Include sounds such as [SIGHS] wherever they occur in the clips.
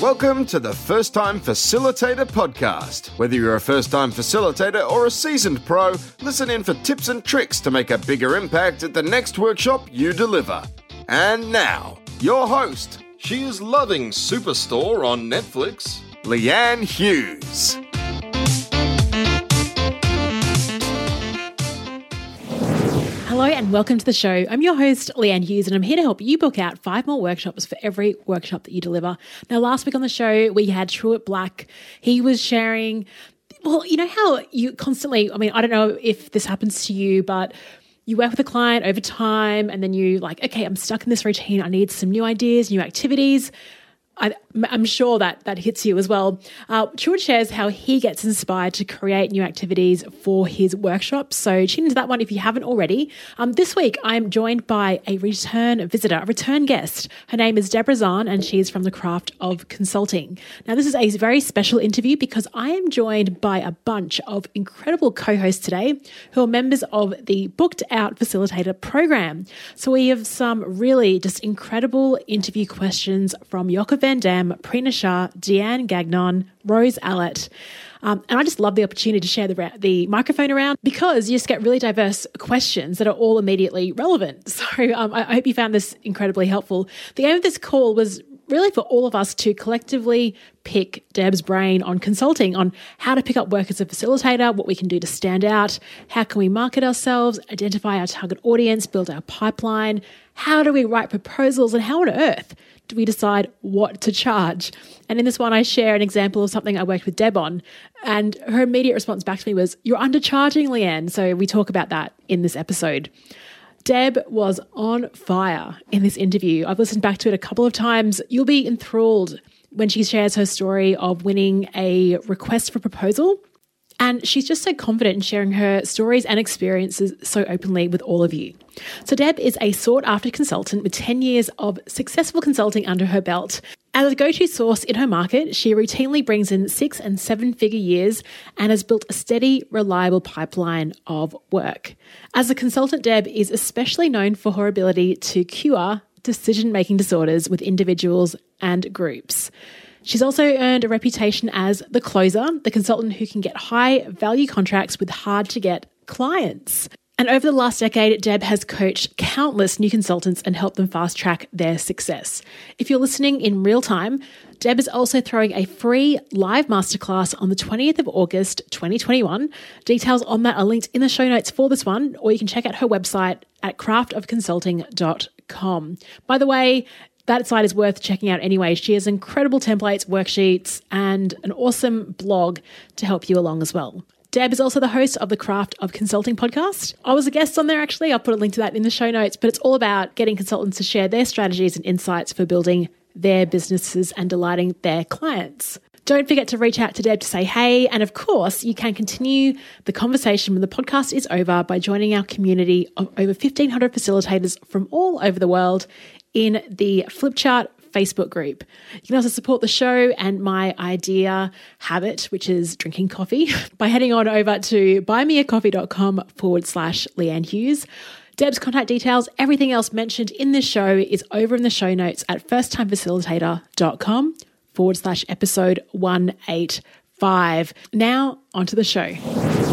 Welcome to the First Time Facilitator podcast. Whether you're a first time facilitator or a seasoned pro, listen in for tips and tricks to make a bigger impact at the next workshop you deliver. And now, your host, She is loving Superstore on Netflix. Leanne Hughes. Hello and welcome to the show. I'm your host, Leanne Hughes, and I'm here to help you book out five more workshops for every workshop that you deliver. Now, last week on the show, we had Truett Black. He was sharing, well, you know how you constantly, I mean, I don't know if this happens to you, but you work with a client over time and then you like, okay, I'm stuck in this routine. I need some new ideas, new activities. I, am sure that that hits you as well. Uh, shares how he gets inspired to create new activities for his workshops. So tune into that one if you haven't already. Um, this week, I'm joined by a return visitor, a return guest. Her name is Deborah Zahn, and she's from the craft of consulting. Now, this is a very special interview because I am joined by a bunch of incredible co-hosts today who are members of the Booked Out Facilitator program. So we have some really just incredible interview questions from Yoka Van Dam, Shah, Deanne Gagnon, Rose Allett. Um, and I just love the opportunity to share the, the microphone around because you just get really diverse questions that are all immediately relevant. [LAUGHS] So um, I, I hope you found this incredibly helpful. The aim of this call was really for all of us to collectively pick Deb's brain on consulting, on how to pick up work as a facilitator, what we can do to stand out, how can we market ourselves, identify our target audience, build our pipeline, how do we write proposals, and how on earth do we decide what to charge? And in this one, I share an example of something I worked with Deb on. And her immediate response back to me was, You're undercharging, Leanne. So we talk about that in this episode. Deb was on fire in this interview. I've listened back to it a couple of times. You'll be enthralled when she shares her story of winning a request for proposal. And she's just so confident in sharing her stories and experiences so openly with all of you. So, Deb is a sought after consultant with 10 years of successful consulting under her belt. As a go to source in her market, she routinely brings in six and seven figure years and has built a steady, reliable pipeline of work. As a consultant, Deb is especially known for her ability to cure decision making disorders with individuals and groups. She's also earned a reputation as the closer, the consultant who can get high value contracts with hard to get clients. And over the last decade, Deb has coached countless new consultants and helped them fast track their success. If you're listening in real time, Deb is also throwing a free live masterclass on the 20th of August 2021. Details on that are linked in the show notes for this one, or you can check out her website at craftofconsulting.com. By the way, that site is worth checking out anyway. She has incredible templates, worksheets, and an awesome blog to help you along as well. Deb is also the host of the Craft of Consulting podcast. I was a guest on there actually. I'll put a link to that in the show notes, but it's all about getting consultants to share their strategies and insights for building their businesses and delighting their clients. Don't forget to reach out to Deb to say hey. And of course, you can continue the conversation when the podcast is over by joining our community of over 1,500 facilitators from all over the world in the Flipchart Facebook group. You can also support the show and my idea habit, which is drinking coffee, [LAUGHS] by heading on over to buymeacoffee.com forward slash Leanne Hughes. Deb's contact details, everything else mentioned in this show is over in the show notes at firsttimefacilitator.com forward slash episode 185. Now, onto the show.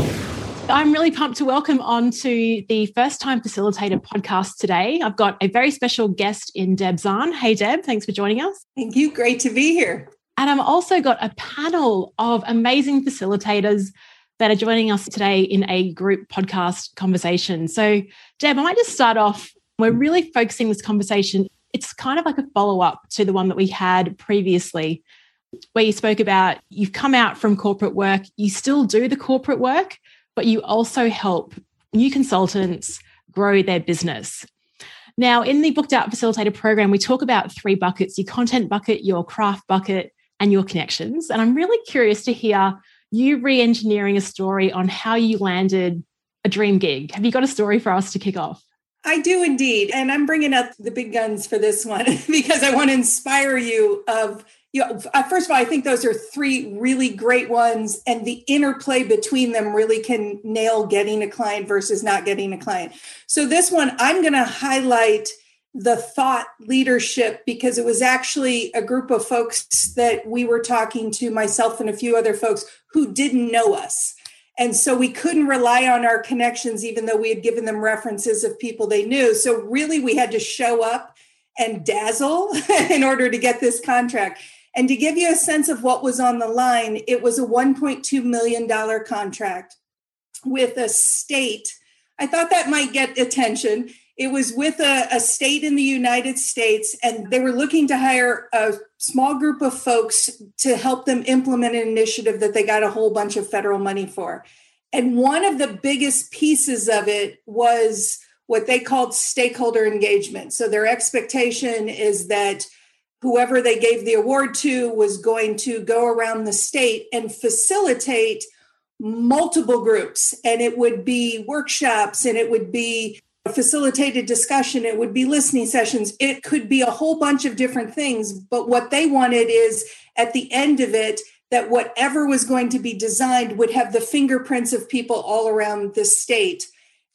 I'm really pumped to welcome on to the First Time Facilitator podcast today. I've got a very special guest in Deb Zahn. Hey, Deb, thanks for joining us. Thank you. Great to be here. And I've also got a panel of amazing facilitators that are joining us today in a group podcast conversation. So, Deb, I might just start off. We're really focusing this conversation. It's kind of like a follow up to the one that we had previously, where you spoke about you've come out from corporate work, you still do the corporate work, but you also help new consultants grow their business. Now, in the Booked Out Facilitator program, we talk about three buckets your content bucket, your craft bucket, and your connections. And I'm really curious to hear you re engineering a story on how you landed a dream gig. Have you got a story for us to kick off? I do indeed. And I'm bringing up the big guns for this one [LAUGHS] because I want to inspire you of you know, uh, first of all, I think those are three really great ones, and the interplay between them really can nail getting a client versus not getting a client. So, this one, I'm going to highlight the thought leadership because it was actually a group of folks that we were talking to, myself and a few other folks who didn't know us. And so we couldn't rely on our connections, even though we had given them references of people they knew. So really, we had to show up and dazzle [LAUGHS] in order to get this contract. And to give you a sense of what was on the line, it was a $1.2 million contract with a state. I thought that might get attention. It was with a, a, state in the United States, and they were looking to hire a small group of folks to help them implement an initiative that they got a whole bunch of federal money for. And one of the biggest pieces of it was what they called stakeholder engagement. So their expectation is that whoever they gave the award to was going to go around the state and facilitate multiple groups and it would be workshops and it would be facilitated discussion, it would be listening sessions, it could be a whole bunch of different things. But what they wanted is at the end of it, that whatever was going to be designed would have the fingerprints of people all around the state.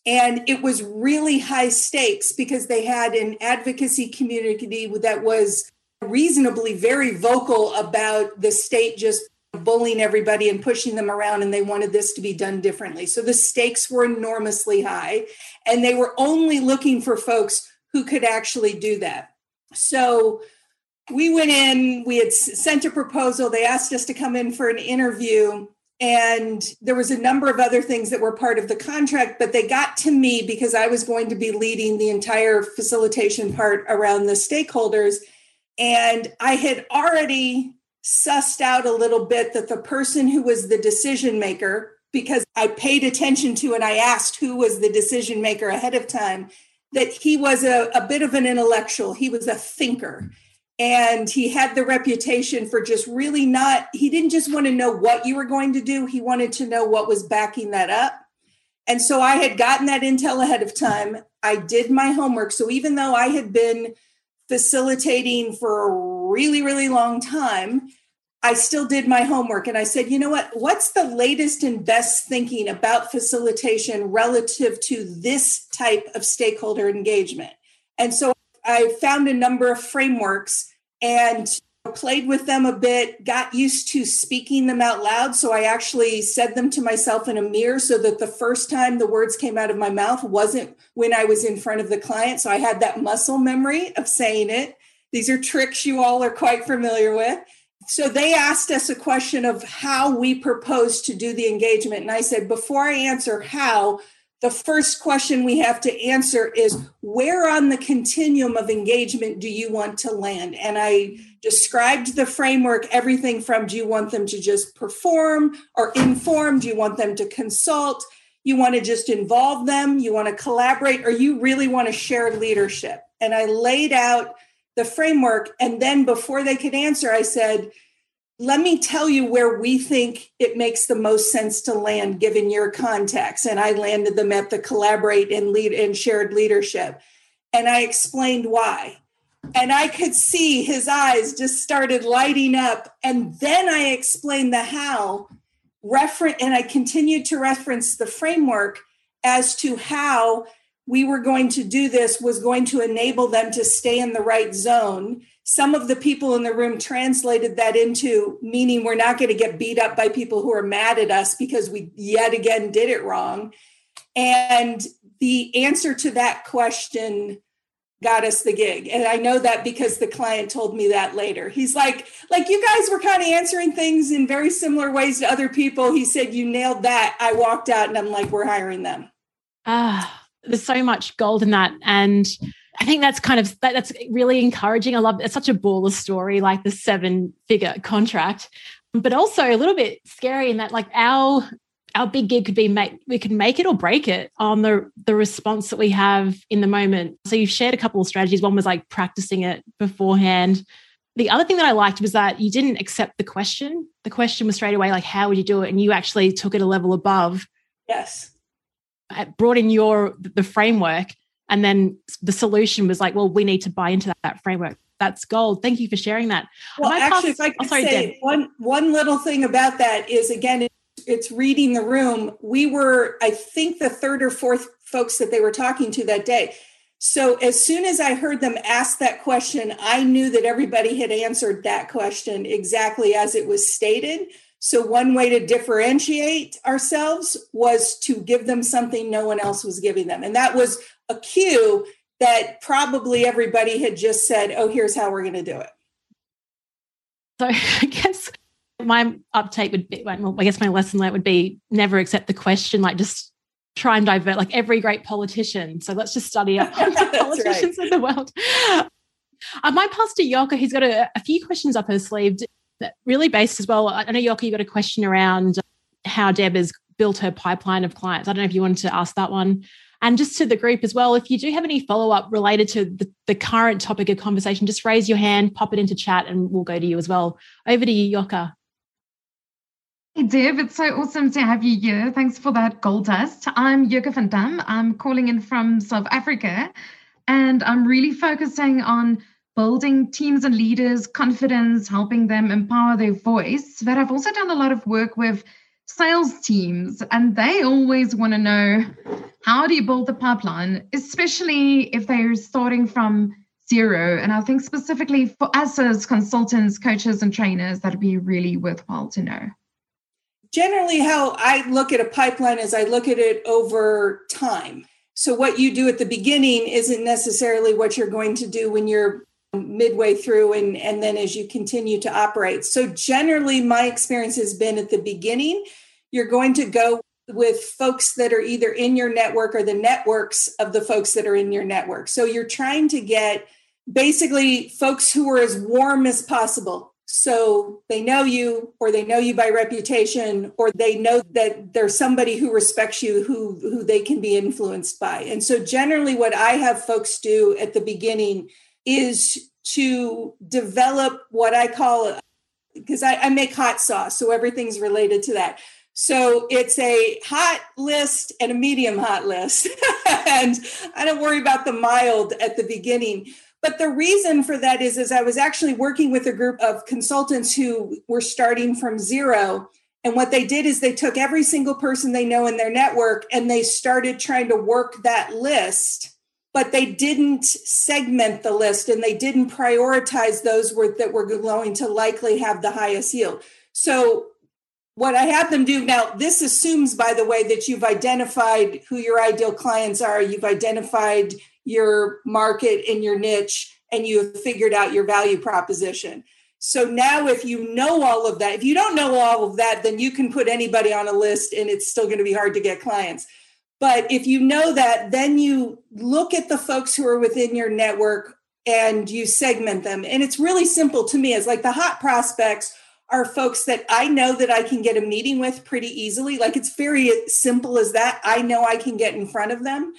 And it was really high stakes because they had an advocacy community that was reasonably very vocal about the state just bullying everybody and pushing them around and they wanted this to be done differently. So the stakes were enormously high and they were only looking for folks who could actually do that. So we went in we had sent a proposal they asked us to come in for an interview and there was a number of other things that were part of the contract but they got to me because i was going to be leading the entire facilitation part around the stakeholders and i had already sussed out a little bit that the person who was the decision maker, because I paid attention to and I asked who was the decision maker ahead of time, that he was a, a bit of an intellectual. He was a thinker. And he had the reputation for just really not, he didn't just want to know what you were going to do, he wanted to know what was backing that up. And so I had gotten that intel ahead of time. I did my homework. So even though I had been facilitating for a really, really long time, I still did my homework and I said, you know what? What's the latest and best thinking about facilitation relative to this type of stakeholder engagement? And so I found a number of frameworks and played with them a bit, got used to speaking them out loud. So I actually said them to myself in a mirror so that the first time the words came out of my mouth wasn't when I was in front of the client. So I had that muscle memory of saying it. These are tricks you all are quite familiar with. So they asked us a question of how we propose to do the engagement. And I said, before I answer how, the first question we have to answer is where on the continuum of engagement do you want to land? And I described the framework everything from do you want them to just perform or inform? Do you want them to consult? You want to just involve them? You want to collaborate? Or you really want to share leadership? And I laid out the framework. And then before they could answer, I said, let me tell you where we think it makes the most sense to land given your context and i landed them at the collaborate and lead and shared leadership and i explained why and i could see his eyes just started lighting up and then i explained the how reference and i continued to reference the framework as to how we were going to do this was going to enable them to stay in the right zone some of the people in the room translated that into meaning we're not going to get beat up by people who are mad at us because we yet again did it wrong. And the answer to that question got us the gig. And I know that because the client told me that later. He's like, like you guys were kind of answering things in very similar ways to other people. He said, you nailed that. I walked out and I'm like, we're hiring them. Ah, there's so much gold in that. And I think that's kind of that, that's really encouraging. I love it's such a baller story, like the seven figure contract, but also a little bit scary in that like our our big gig could be make we could make it or break it on the the response that we have in the moment. So you've shared a couple of strategies. One was like practicing it beforehand. The other thing that I liked was that you didn't accept the question. The question was straight away like, how would you do it? And you actually took it a level above. Yes. Brought in your the framework and then the solution was like, well, we need to buy into that, that framework. That's gold. Thank you for sharing that. Well, actually, pass, if I could oh, sorry, say one one little thing about that is again, it's reading the room. We were, I think, the third or fourth folks that they were talking to that day. So as soon as I heard them ask that question, I knew that everybody had answered that question exactly as it was stated. So one way to differentiate ourselves was to give them something no one else was giving them. And that was a cue that probably everybody had just said, oh, here's how we're going to do it. So [LAUGHS] I guess my uptake would be, well, I guess my lesson learned would be never accept the question, like just try and divert, like every great politician. So let's just study up [LAUGHS] the politicians right. in the world. Uh, I might pass to Yoka, who's got a, a few questions up her sleeve that really based as well. I know Yoka, you got a question around how Deb has built her pipeline of clients. I don't know if you wanted to ask that one. And just to the group as well, if you do have any follow up related to the, the, current topic of conversation, just raise your hand, pop it into chat, and we'll go to you as well. Over to you, Yoka. Hey, Deb, it's so awesome to have you here. Thanks for that gold dust. I'm Yoka van Dam. I'm calling in from South Africa, and I'm really focusing on building teams and leaders' confidence, helping them empower their voice. But I've also done a lot of work with sales teams, and they always want to know how do you build the pipeline, especially if they're starting from zero. And I think specifically for us as consultants, coaches, and trainers, that'd be really worthwhile to know. Generally, how I look at a pipeline is I look at it over time. So, what you do at the beginning isn't necessarily what you're going to do when you're midway through and, and then as you continue to operate. So, generally, my experience has been at the beginning, you're going to go with folks that are either in your network or the networks of the folks that are in your network. So, you're trying to get basically folks who are as warm as possible. So they know you, or they know you by reputation, or they know that there's somebody who respects you who, who they can be influenced by. And so, generally, what I have folks do at the beginning is to develop what I call because I, I, make hot sauce, so everything's related to that. So it's a hot list and a medium hot list. [LAUGHS] and I don't worry about the mild at the beginning. But the reason for that is, is I was actually working with a group of consultants who were starting from zero. And what they did is they took every single person they know in their network and they started trying to work that list but they didn't segment the list and they didn't prioritize those were, that were going to likely have the highest yield. So, what I have them do now, this assumes, by the way, that you've identified who your ideal clients are, you've identified your market and your niche, and you've figured out your value proposition. So now, if you know all of that, if you don't know all of that, then you can put anybody on a list and it's still going to be hard to get clients. But if you know that, then you look at the folks who are within your network and you segment them. And it's really simple to me. It's like the hot prospects are folks that I know that I can get a meeting with pretty easily. Like it's very simple as that. I know I can get in front of them.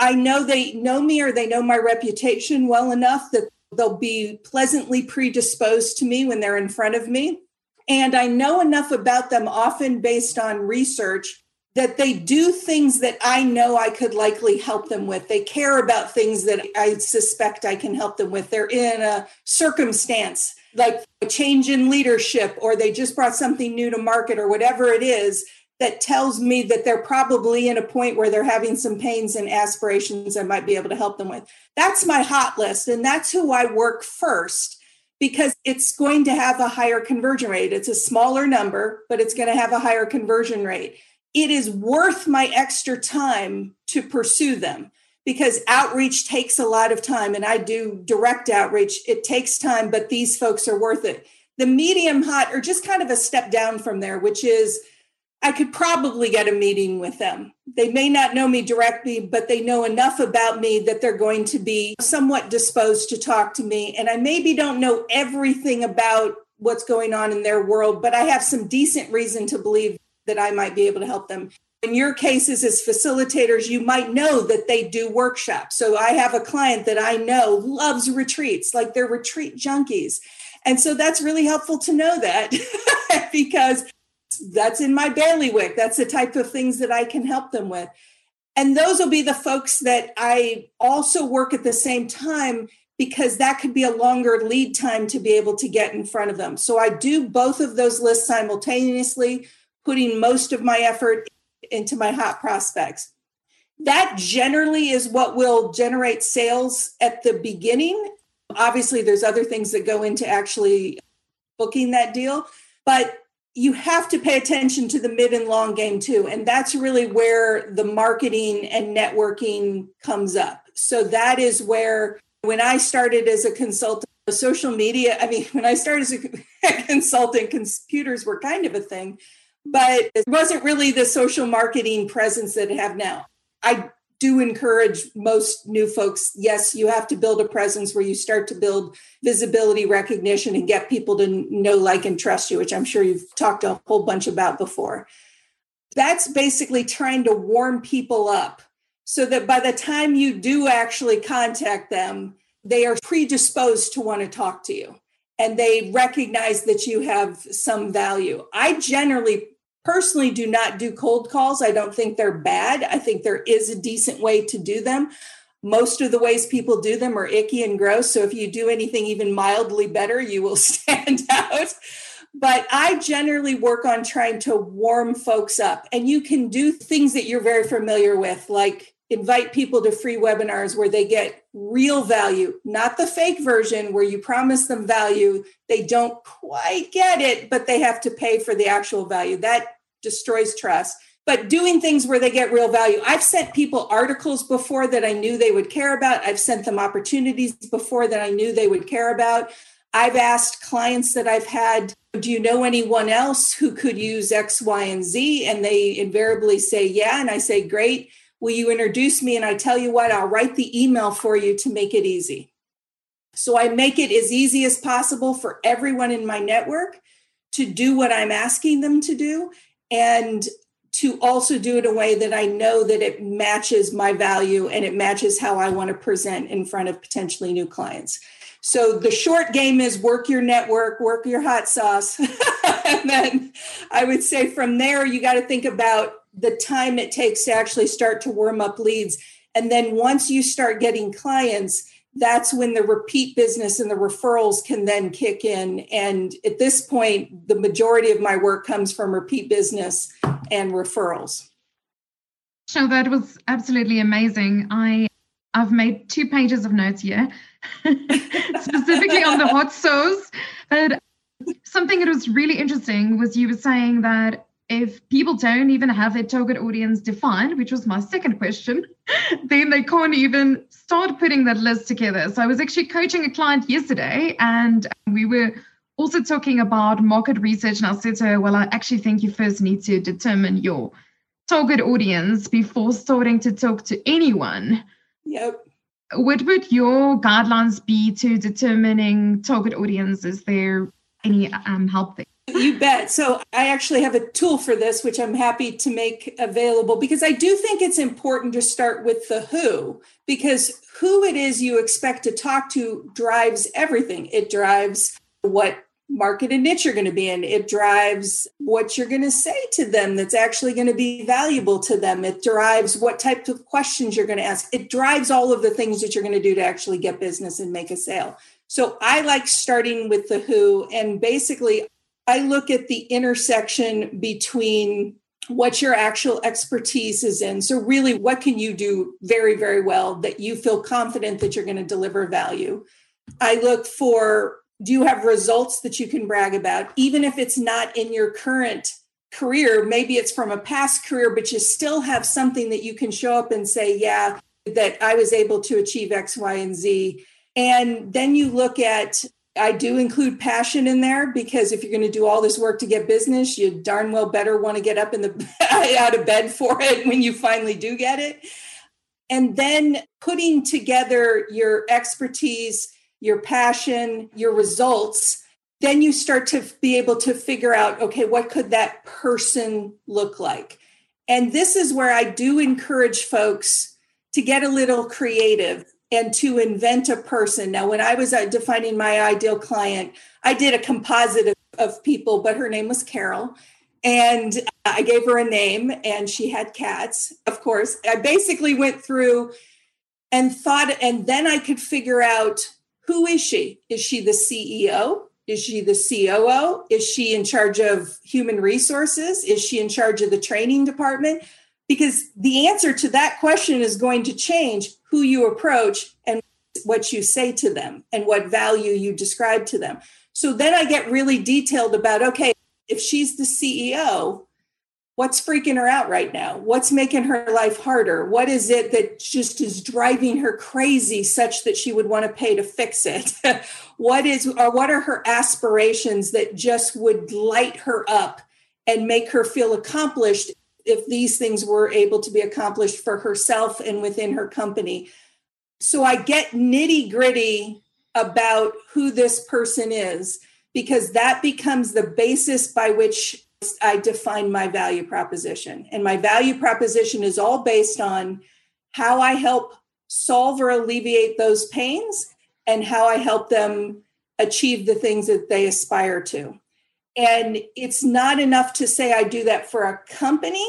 I know they know me or they know my reputation well enough that they'll be pleasantly predisposed to me when they're in front of me. And I know enough about them, often based on research, that they do things that I know I could likely help them with. They care about things that I suspect I can help them with. They're in a circumstance like a change in leadership, or they just brought something new to market, or whatever it is that tells me that they're probably in a point where they're having some pains and aspirations I might be able to help them with. That's my hot list, and that's who I work first because it's going to have a higher conversion rate. It's a smaller number, but it's going to have a higher conversion rate it is worth my extra time to pursue them because outreach takes a lot of time and I do direct outreach. It takes time, but these folks are worth it. The medium hot are just kind of a step down from there, which is I could probably get a meeting with them. They may not know me directly, but they know enough about me that they're going to be somewhat disposed to talk to me. And I maybe don't know everything about what's going on in their world, but I have some decent reason to believe that I might be able to help them. In your cases, as facilitators, you might know that they do workshops. So I have a client that I know loves retreats, like they're retreat junkies. And so that's really helpful to know that [LAUGHS] because that's in my bailiwick. That's the type of things that I can help them with. And those will be the folks that I also work at the same time because that could be a longer lead time to be able to get in front of them. So I do both of those lists simultaneously putting most of my effort into my hot prospects. that generally is what will generate sales at the beginning. Obviously, there's other things that go into actually booking that deal, but you have to pay attention to the mid and long game too. And that's really where the marketing and networking comes up. So that is where, when I started as a consultant, social media, I mean, [LAUGHS] when I started as a [LAUGHS] consultant, computers were kind of a thing, but it wasn't really the social marketing presence that I have now. I do encourage most new folks yes you have to build a presence where you start to build visibility recognition and get people to know like and trust you which i'm sure you've talked a whole bunch about before. That's basically trying to warm people up so that by the time you do actually contact them they are predisposed to want to talk to you and they recognize that you have some value. I generally personally do not do cold calls. I don't think they're bad. I think there is a decent way to do them. Most of the ways people do them are icky and gross. So if you do anything even mildly better, you will [LAUGHS] stand out. But I generally work on trying to warm folks up. And you can do things that you're very familiar with, like invite people to free webinars where they get real value, not the fake version where you promise them value. They don't quite get it, but they have to pay for the actual value. That destroys trust. But doing things where they get real value. I've sent people articles before that I knew they would care about. I've sent them opportunities before that I knew they would care about. I've asked clients that I've had, do you know anyone else who could use X, Y, and Z? And they invariably say, yeah. And I say, great Will you introduce me? And I tell you what, I'll write the email for you to make it easy. So I make it as easy as possible for everyone in my network to do what I'm asking them to do and to also do it a way that I know that it matches my value and it matches how I want to present in front of potentially new clients. So the short game is work your network, work your hot sauce. [LAUGHS] and then I would say from there, you got to think about the time it takes to actually start to warm up leads. And then once you start getting clients, that's when the repeat business and the referrals can then kick in. And at this point, the majority of my work comes from repeat business and referrals. So that was absolutely amazing. I I've made two pages of notes here, [LAUGHS] specifically on the hot sauce. But something that was really interesting was you were saying that if people don't even have their target audience defined, which was my second question, [LAUGHS] then they can't even start putting that list together. So I was actually coaching a client yesterday and we were also talking about market research. And I said to her, Well, I actually think you first need to determine your target audience before starting to talk to anyone. Yep. What would your guidelines be to determining target audience? Is there any um, help there? You bet. So I actually have a tool for this, which I'm happy to make available because I do think it's important to start with the who, because who it is you expect to talk to drives everything. It drives what market and niche you're going to be in. It drives what you're going to say to them that's actually going to be valuable to them. It drives what type of questions you're going to ask. It drives all of the things that you're going to do to actually get business and make a sale. So I like starting with the who and basically I look at the intersection between what your actual expertise is in. So, really, what can you do very, very well that you feel confident that you're going to deliver value? I look for do you have results that you can brag about, even if it's not in your current career? Maybe it's from a past career, but you still have something that you can show up and say, yeah, that I was able to achieve X, Y, and Z. And then you look at I do include passion in there because if you're going to do all this work to get business, you darn well better want to get up in the [LAUGHS] out of bed for it when you finally do get it. And then putting together your expertise, your passion, your results, then you start to be able to figure out okay, what could that person look like? And this is where I do encourage folks to get a little creative and to invent a person. Now, when I was uh, defining my ideal client, I did a composite of, of people, but her name was Carol. And I gave her a name, and she had cats, of course. I basically went through and thought, and then I could figure out who is she? Is she the CEO? Is she the COO? Is she in charge of human resources? Is she in charge of the training department? Because the answer to that question is going to change who you approach and what you say to them and what value you describe to them. So then I get really detailed about okay, if she's the CEO, what's freaking her out right now? What's making her life harder? What is it that just is driving her crazy such that she would want to pay to fix it? [LAUGHS] what is or what are her aspirations that just would light her up and make her feel accomplished if these things were able to be accomplished for herself and within her company? So I get nitty gritty about who this person is because that becomes the basis by which I define my value proposition. And my value proposition is all based on how I help solve or alleviate those pains and how I help them achieve the things that they aspire to. And it's not enough to say I do that for a company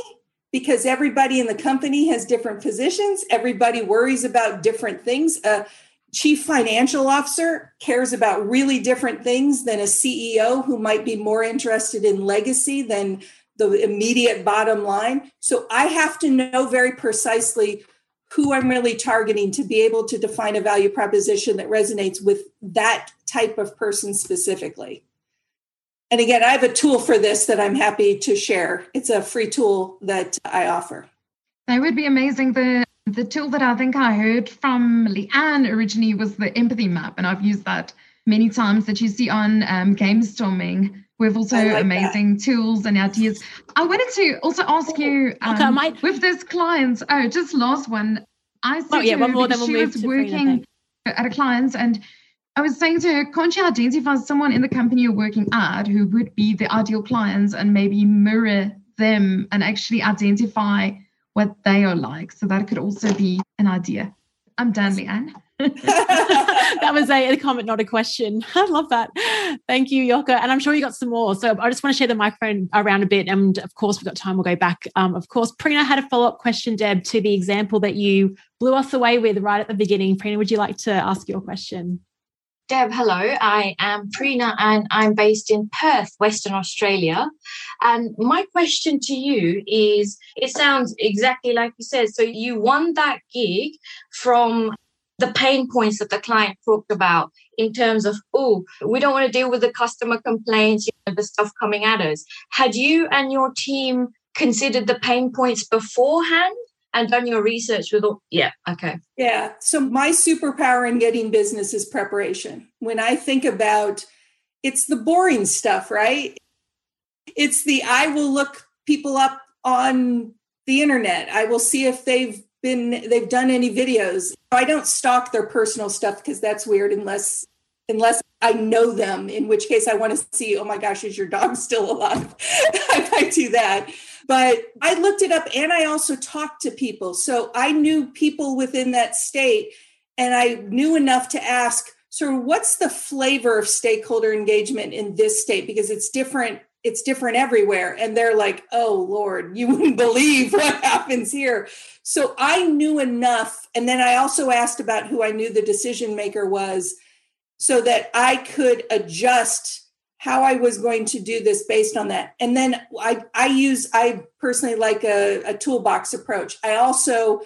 because everybody in the company has different positions. Everybody worries about different things. A chief financial officer cares about really different things than a CEO who might be more interested in legacy than the immediate bottom line. So I have to know very precisely who I'm really targeting to be able to define a value proposition that resonates with that type of person specifically. And again, I have a tool for this that I'm happy to share. It's a free tool that I offer. That would be amazing. The the tool that I think I heard from Leanne originally was the empathy map, and I've used that many times that you see on um, Gamestorming. We've also like amazing that. tools and ideas. I wanted to also ask you um, okay, might... with this client. Oh, just last one. I said oh, yeah, one more, then we'll she was working at a client and I was saying to her, can't you identify someone in the company you're working at who would be the ideal clients and maybe mirror them and actually identify what they are like? So that could also be an idea. I'm done, Leanne. [LAUGHS] that was a, a, comment, not a question. [LAUGHS] I love that. Thank you, Yoka. And I'm sure you got some more. So I just want to share the microphone around a bit. And of course, we've got time. We'll go back. Um, of course, Prina had a follow up question, Deb, to the example that you blew us away with right at the beginning. Prina, would you like to ask your question? Deb, hello. I am Prina and I'm based in Perth, Western Australia. And my question to you is it sounds exactly like you said. So you won that gig from the pain points that the client talked about in terms of, oh, we don't want to deal with the customer complaints, you know, the stuff coming at us. Had you and your team considered the pain points beforehand? And done your research with all yeah okay. Yeah so my superpower in getting business is preparation. When i think about it's the boring stuff right? It's the i will look people up on the internet. I will see if they've been they've done any videos. I don't stalk their personal stuff because that's weird unless unless i know them in which case i want to see oh my gosh is your dog still alive [LAUGHS] i might do that but I looked it up and I also talked to people. So I knew people within that state and I knew enough to ask, so what's the flavor of stakeholder engagement in this state? Because it's different, it's different everywhere. And they're like, oh Lord, you [LAUGHS] wouldn't believe what happens here. So I knew enough. And then I also asked about who I knew the decision maker was so that I could adjust how I was going to do this based on that. And then I, I use, I personally like a, a toolbox approach. I also,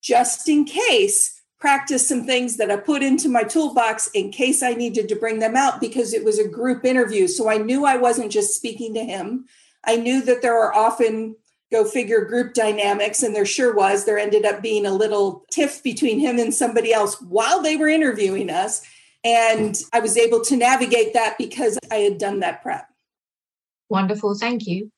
just in case, practice some things that I put into my toolbox in case I needed to bring them out because it was a group interview. So I knew I wasn't just speaking to him. I knew that there are often go figure group dynamics and there sure was there ended up being a little tiff between him and somebody else while they were interviewing us and I was able to navigate that because I had done that prep. Wonderful. Thank you.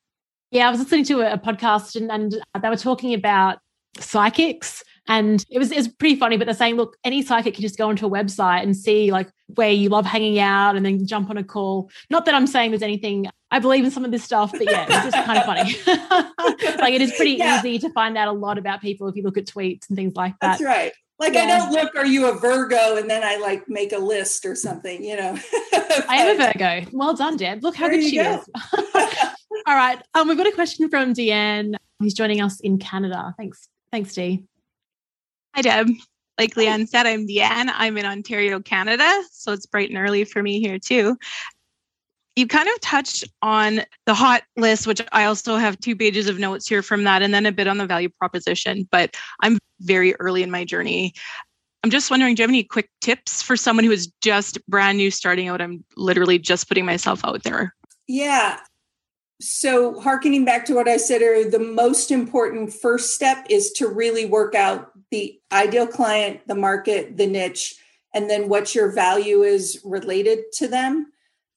Yeah, I was listening to a podcast and, and they were talking about psychics and it was, it was pretty funny, but they're saying, look, any psychic can just go onto a website and see like where you love hanging out and then jump on a call. Not that I'm saying there's anything, I believe in some of this stuff, but yeah, it's just kind of [LAUGHS] funny. [LAUGHS] like it is pretty yeah. easy to find out a lot about people if you look at tweets and things like that. That's right. Like yeah. I don't look, are you a Virgo? And then I like make a list or something, you know. [LAUGHS] I am a Virgo. Well done, Deb. Look how there good she go. is. [LAUGHS] [LAUGHS] All right. Um, we've got a question from Deanne, who's joining us in Canada. Thanks. Thanks, Dee. Hi, Deb. Like Leanne said, I'm Deanne. I'm in Ontario, Canada. So it's bright and early for me here too. You kind of touched on the hot list, which I also have two pages of notes here from that, and then a bit on the value proposition. But I'm very early in my journey. I'm just wondering, do you have any quick tips for someone who is just brand new starting out? I'm literally just putting myself out there. Yeah. So, harkening back to what I said earlier, the most important first step is to really work out the ideal client, the market, the niche, and then what your value is related to them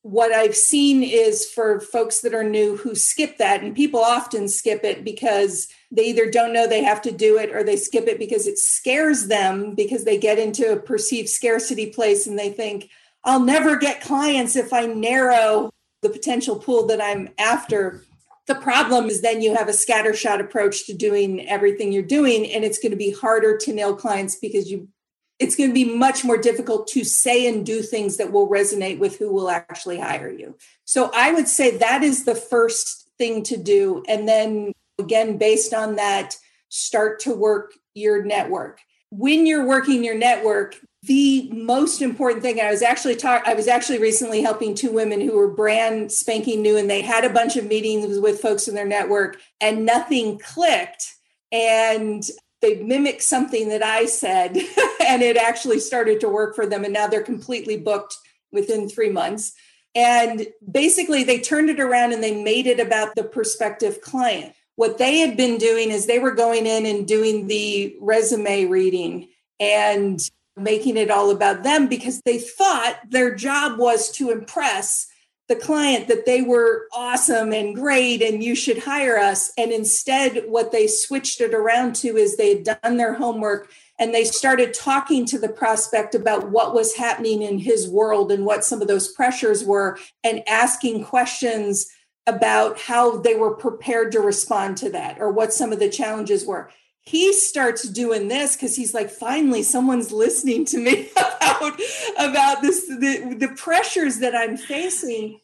what I've seen is for folks that are new who skip that, and people often skip it because they either don't know they have to do it or they skip it because it scares them because they get into a perceived scarcity place and they think, I'll never get clients if I narrow the potential pool that I'm after. The problem is then you have a scattershot approach to doing everything you're doing, and it's going to be harder to nail clients because you it's going to be much more difficult to say and do things that will resonate with who will actually hire you. So I would say that is the first thing to do. And then again, based on that, start to work your network. When you're working your network, the most important thing I was actually talk I was actually recently helping two women who were brand spanking new and they had a bunch of meetings with folks in their network and nothing clicked and they mimicked something that I said, [LAUGHS] and it actually started to work for them. And now they're completely booked within three months. And basically, they turned it around and they made it about the prospective client. What they had been doing is they were going in and doing the resume reading and making it all about them because they thought their job was to impress the client that they were awesome and great and you should hire us. And instead, what they switched it around to is they had done their homework and they started talking to the prospect about what was happening in his world and what some of those pressures were and asking questions about how they were prepared to respond to that or what some of the challenges were he starts doing this because he's like finally someone's listening to me [LAUGHS] about about this the, the pressures that i'm facing.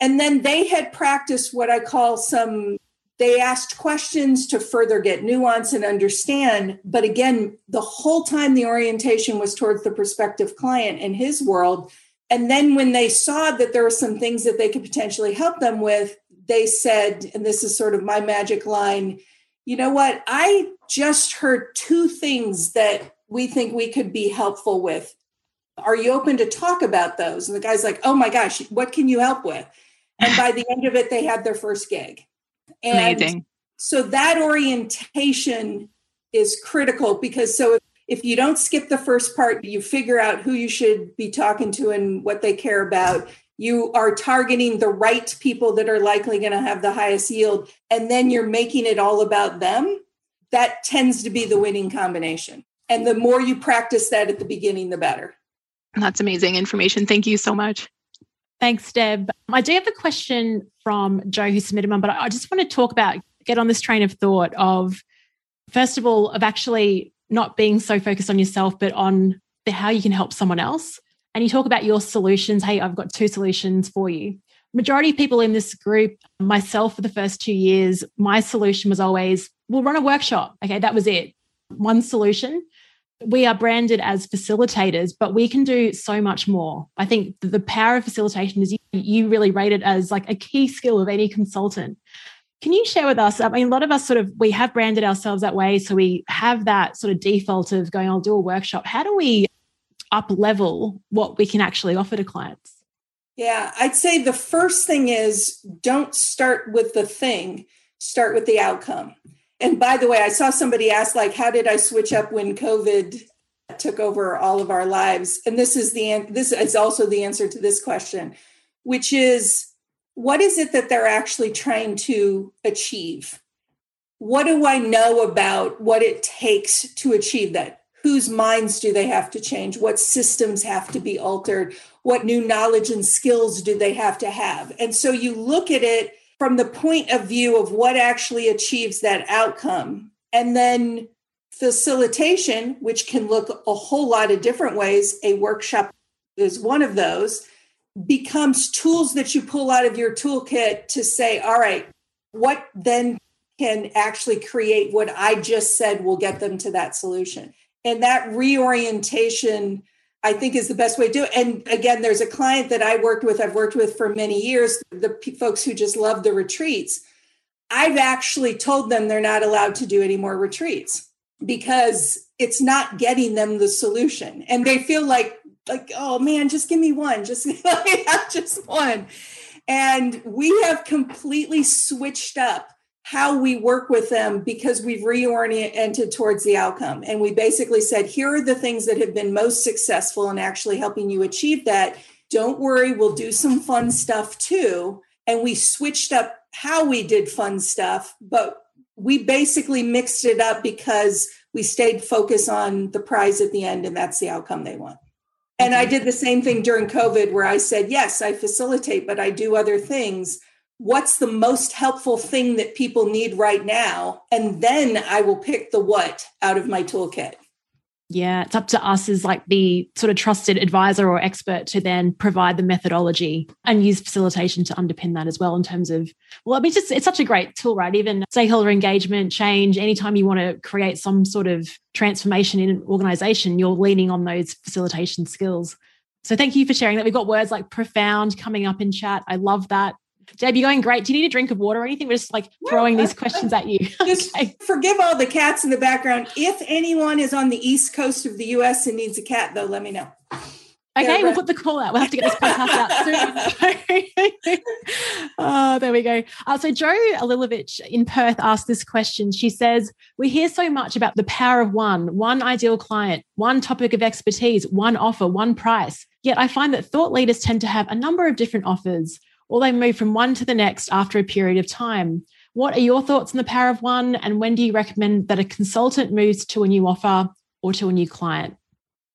And then they had practiced what i call some they asked questions to further get nuance and understand. But again the whole time the orientation was towards the prospective client and his world. And then when they saw that there were some things that they could potentially help them with they said and this is sort of my magic line you know what? I just heard two things that we think we could be helpful with. Are you open to talk about those? And the guy's like, oh my gosh, what can you help with? And by the end of it, they had their first gig. And Amazing. So that orientation is critical because so if, if you don't skip the first part, you figure out who you should be talking to and what they care about you are targeting the right people that are likely going to have the highest yield and then you're making it all about them that tends to be the winning combination. And the more you practice that at the beginning the better. That's amazing information. Thank you so much. Thanks deb. I do have a question from joe who submitted one but i just want to talk about get on this train of thought of first of all of actually not being so focused on yourself but on the how you can help someone else and you talk about your solutions. Hey, I've got two solutions for you. Majority of people in this group, myself for the first two years, my solution was always, we'll run a workshop. Okay, that was it. One solution. We are branded as facilitators, but we can do so much more. I think the power of facilitation is you, really rate it as like a key skill of any consultant. Can you share with us? I mean, a lot of us sort of we have branded ourselves that way, so we have that sort of default of going, "I'll do a workshop." How do we up level what we can actually offer to clients? Yeah, I'd say the first thing is don't start with the thing, start with the outcome. And by the way, I saw somebody ask like how did I switch up when COVID took over all of our lives? And this is the this is also the answer to this question, which is what is it that they're actually trying to achieve? What do I know about what it takes to achieve that? Whose minds do they have to change? What systems have to be altered? What new knowledge and skills do they have to have? And so you look at it from the point of view of what actually achieves that outcome. And then facilitation, which can look a whole lot of different ways, a workshop is one of those, becomes tools that you pull out of your toolkit to say, all right, what then can actually create what I just said will get them to that solution and that reorientation I think is the best way to do it. And again, there's a client that I worked with, I've worked with for many years, the p- folks who just love the retreats. I've actually told them they're not allowed to do any more retreats because it's not getting them the solution. And they feel like, like, oh man, just give me one, just [LAUGHS] just one. And we have completely switched up how we work with them because we've reoriented towards the outcome. And we basically said, here are the things that have been most successful in actually helping you achieve that. Don't worry, we'll do some fun stuff too. And we switched up how we did fun stuff, but we basically mixed it up because we stayed focused on the prize at the end, and that's the outcome they want. And I did the same thing during COVID where I said, yes, I facilitate, but I do other things what's the most helpful thing that people need right now? And then i will pick the what out of my toolkit. Yeah it's up to us as like the sort of trusted advisor or expert to then provide the methodology and use facilitation to underpin that as well in terms of well i mean just it's such a great tool right? Even stakeholder engagement change anytime you want to create some sort of transformation in an organization you're leaning on those facilitation skills. So thank you for sharing that. We've got words like profound coming up in chat. I love that Deb, you're going great. Do you need a drink of water or anything? We're just like throwing these questions at you. [LAUGHS] Just okay. forgive all the cats in the background. If anyone is on the east coast of the US and needs a cat, though, let me know. Okay, we'll put the call out. We'll have to get this podcast out soon. [LAUGHS] [LAUGHS] oh, there we go. Uh, so, Joe Alilovich in Perth asked this question. She says, We hear so much about the power of one, one ideal client, one topic of expertise, one offer, one price. Yet I find that thought leaders tend to have a number of different offers or they move from one to the next after a period of time. What are your thoughts on the power of one? And when do you recommend that a consultant moves to a new offer or to a new client?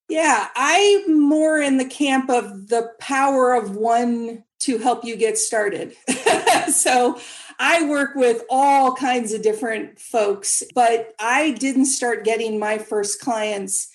Yeah, I'm more in the camp of the power of one to help you get started. [LAUGHS] so I work with all kinds of different folks, but I didn't start getting my first clients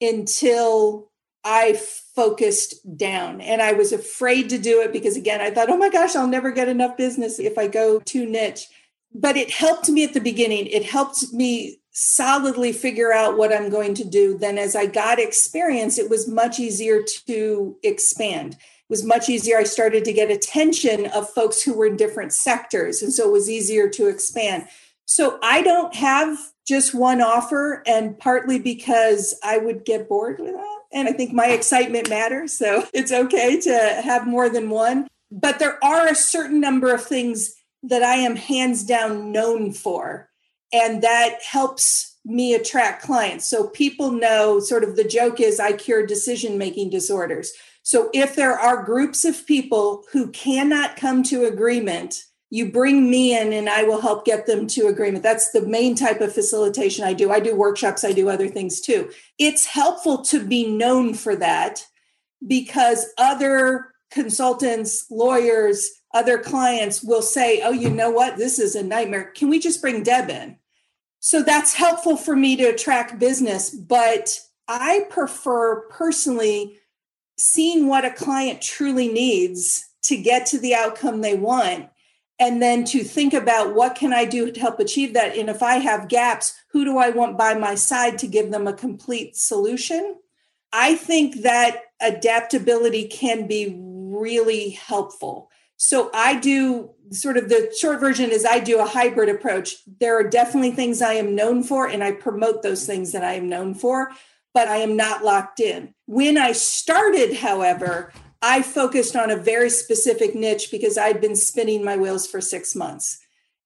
until I focused down and I was afraid to do it because, again, I thought, oh my gosh, I'll never get enough business if I go too niche. But it helped me at the beginning. It helped me solidly figure out what I'm going to do. Then, as I got experience, it was much easier to expand. It was much easier. I started to get attention of folks who were in different sectors. And so it was easier to expand. So I don't have just one offer, and partly because I would get bored with that and I think my excitement matters. So [LAUGHS] it's okay to have more than one. But there are a certain number of things that I am hands down known for. And that helps me attract clients. So people know sort of the joke is I cure decision making disorders. So if there are groups of people who cannot come to agreement, you bring me in and I will help get them to agreement. That's the main type of facilitation I do. I do workshops, I do other things too. It's helpful to be known for that because other consultants, lawyers, other clients will say, Oh, you know what? This is a nightmare. Can we just bring Deb in? So that's helpful for me to attract business. But I prefer personally seeing what a client truly needs to get to the outcome they want and then to think about what can i do to help achieve that? And if i have gaps who do i want by my side to give them a complete solution? I think that adaptability can be really helpful. So i do sort of the short version is i do a hybrid approach. There are definitely things i am known for and i promote those things that i am known for but i am not locked in. When i started however I focused on a very specific niche because I'd been spinning my wheels for six months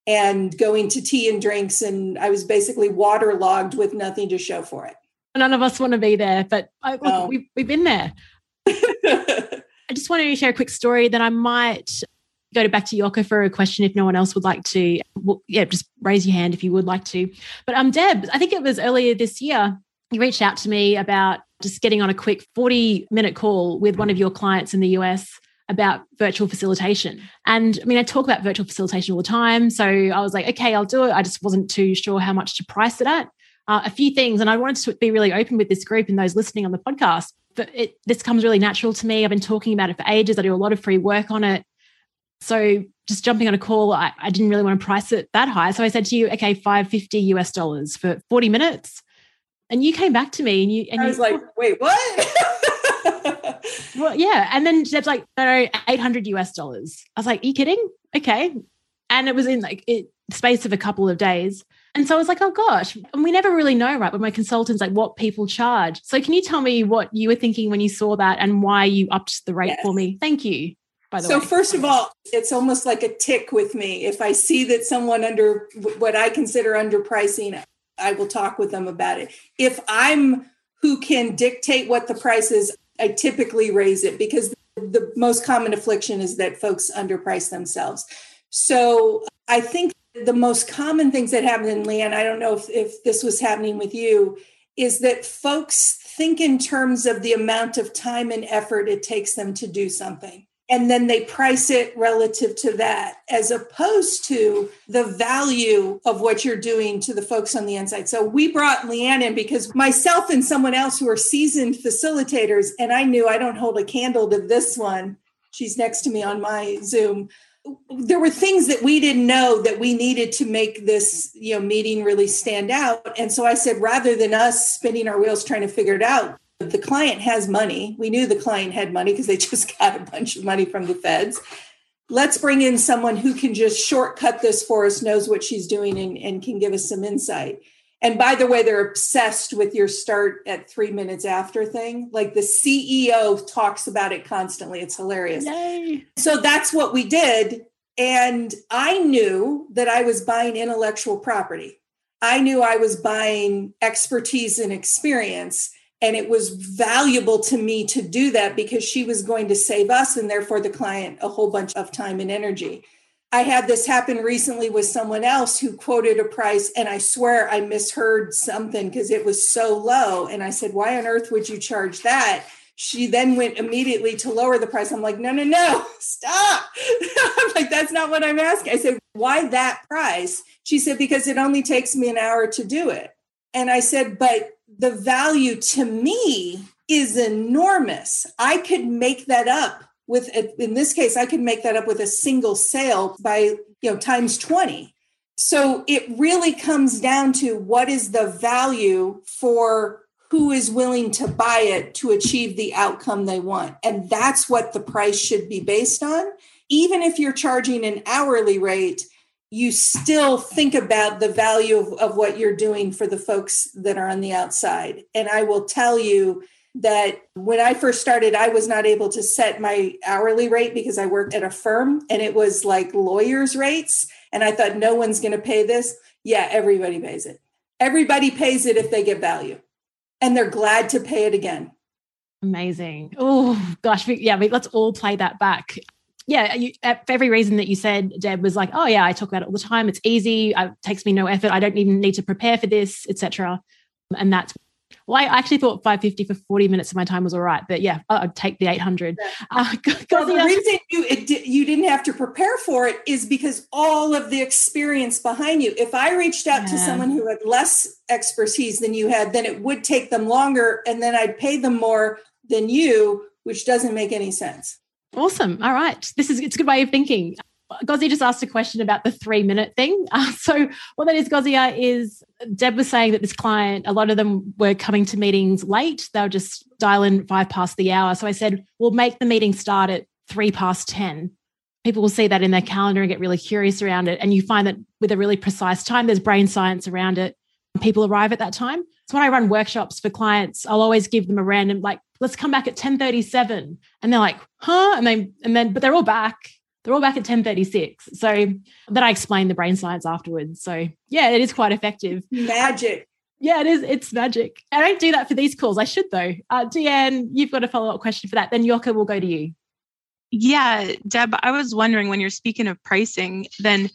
and going to tea and drinks. And I was basically waterlogged with nothing to show for it. None of us want to be there, but I, look, no. we've, we've been there. [LAUGHS] I just wanted to share a quick story that I might go to back to Yoka for a question if no one else would like to. Well, yeah, just raise your hand if you would like to. But um, Deb, I think it was earlier this year, you reached out to me about just getting on a quick 40 minute call with one of your clients in the US about virtual facilitation. And I mean, I talk about virtual facilitation all the time. So I was like, okay, I'll do it. I just wasn't too sure how much to price it at. Uh, a few things, and I wanted to be really open with this group and those listening on the podcast. But it, this comes really natural to me. I've been talking about it for ages. I do a lot of free work on it. So just jumping on a call, I, I didn't really want to price it that high. So I said to you, okay, 550 US dollars for 40 minutes And you came back to me and you and I you, was like, wait, what? well, yeah. And then Deb's like, no, no, 800 US dollars. I was like, are you kidding? Okay. And it was in like it, space of a couple of days. And so I was like, oh gosh, and we never really know, right? But my consultants, like what people charge. So can you tell me what you were thinking when you saw that and why you upped the rate Yes. for me? Thank you. By the way. so way. first of all, it's almost like a tick with me. If I see that someone under what I consider underpricing, I will talk with them about it. If I'm who can dictate what the price is, I typically raise it because the most common affliction is that folks underprice themselves. So I think the most common things that happen in Leanne, I don't know if, if this was happening with you, is that folks think in terms of the amount of time and effort it takes them to do something. And then they price it relative to that, as opposed to the value of what you're doing to the folks on the inside. So we brought Leanne in because myself and someone else who are seasoned facilitators, and I knew I don't hold a candle to this one. She's next to me on my Zoom there were things that we didn't know that we needed to make this you know meeting really stand out and so i said rather than us spinning our wheels trying to figure it out the client has money we knew the client had money because they [LAUGHS] just got a bunch of money from the feds let's bring in someone who can just shortcut this for us knows what she's doing and, and can give us some insight and by the way they're obsessed with your start at three minutes after thing like the ceo talks about it constantly it's hilarious Yay. so that's what we did. And I knew that I was buying intellectual property. I knew I was buying expertise and experience. And it was valuable to me to do that because she was going to save us and therefore the client a whole bunch of time and energy. I had this happen recently with someone else who quoted a price, and I swear I misheard something because it was so low. And I said, Why on earth would you charge that? she then went immediately to lower the price. I'm like, no, no, no, [LAUGHS] stop. [LAUGHS] I'm like, that's not what I'm asking. I said, why that price? She said, because it only takes me an hour to do it. And I said, but the value to me is enormous. I could make that up with, in this case, I could make that up with a single sale by, you know, times 20. So it really comes down to what is the value for who is willing to buy it to achieve the outcome they want. And that's what the price should be based on. Even if you're charging an hourly rate, you still think about the value of, of what you're doing for the folks that are on the outside. And I will tell you that when I first started, I was not able to set my hourly rate because I worked at a firm and it was like lawyers' rates. And I thought, no one's going to pay this. Yeah, everybody pays it. Everybody pays it if they get value and they're glad to pay it again. Amazing. Oh gosh, yeah, let's all play that back. Yeah, you, uh, for every reason that you said, Deb was like, "Oh yeah, I talk about it all the time. It's easy. It takes me no effort. I don't even need to prepare for this, etc." And that's well, I actually thought 550 for 40 minutes of my time was all right, but yeah, I'd take the 800. [LAUGHS] Uh, Well, the reason you it, you didn't have to prepare for it is because all of the experience behind you. If I reached out to someone who had less expertise than you had, then it would take them longer, and then I'd pay them more than you, which doesn't make any sense. Awesome. All right. This is it's a good way of thinking. Gauzy just asked a question about the three minute thing. [LAUGHS] Uh, so what that is, Gauzy, is Deb was saying that this client, a lot of them were coming to meetings late. They'll just dial in five past the hour. So I said, we'll make the meeting start at three past 10. People will see that in their calendar and get really curious around it. And you find that with a really precise time, there's brain science around it. People arrive at that time. So when I run workshops for clients, I'll always give them a random, like, let's come back at 1037. And they're like, huh? And they and then, but they're all back. They're all back at 1036. So then I explain the brain science afterwards. So yeah, it is quite effective. Magic. Yeah, it is. It's magic. I don't do that for these calls. I should though. Uh, Deanne, you've got a follow up question for that. Then Yoka will go to you. Yeah, Deb, I was wondering when you're speaking of pricing, then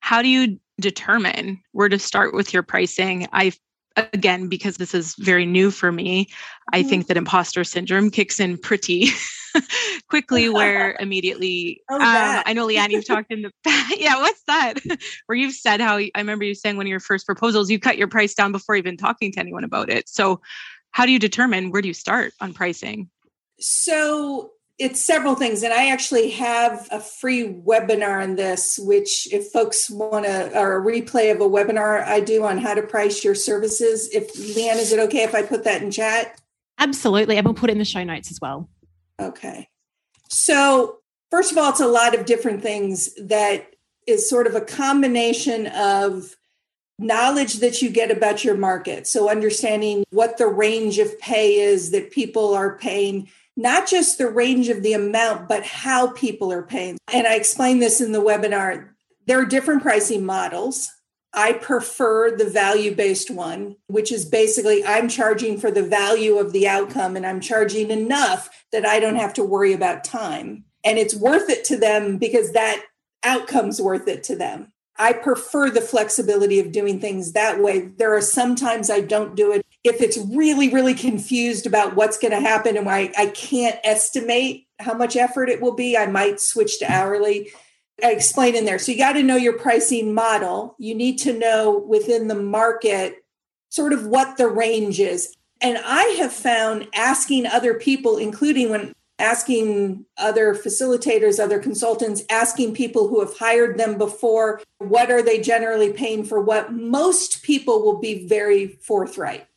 how do you determine where to start with your pricing? I again because this is very new for me, I Mhm. think that imposter syndrome kicks in pretty [LAUGHS] quickly where [LAUGHS] immediately Oh, um. I know Leanne you've talked in the [LAUGHS] yeah, what's that? where you've said how I remember you saying one of your first proposals you cut your price down before even talking to anyone about it. So how do you determine where do you start on pricing? So it's several things and i actually have a free webinar on this which if folks want to or a replay of a webinar i do on how to price your services. If leanne is it okay if i put that in chat? Absolutely and we'll put it in the show notes as well. Okay. So first of all it's a lot of different things that is sort of a combination of knowledge that you get about your market. So understanding what the range of pay is that people are paying not just the range of the amount, but how people are paying. And I explained this in the webinar. There are different pricing models. I prefer the value based one, which is basically I'm charging for the value of the outcome and I'm charging enough that I don't have to worry about time. And it's worth it to them because that outcome's worth it to them. I prefer the flexibility of doing things that way. There are sometimes I don't do it if it's really, really confused about what's going to happen and I, I can't estimate how much effort it will be, I might switch to hourly. I explain in there. So you got to know your pricing model. You need to know within the market sort of what the range is. And I have found asking other people, including when asking other facilitators, other consultants, asking people who have hired them before, what are they generally paying for what? Most people will be very forthright.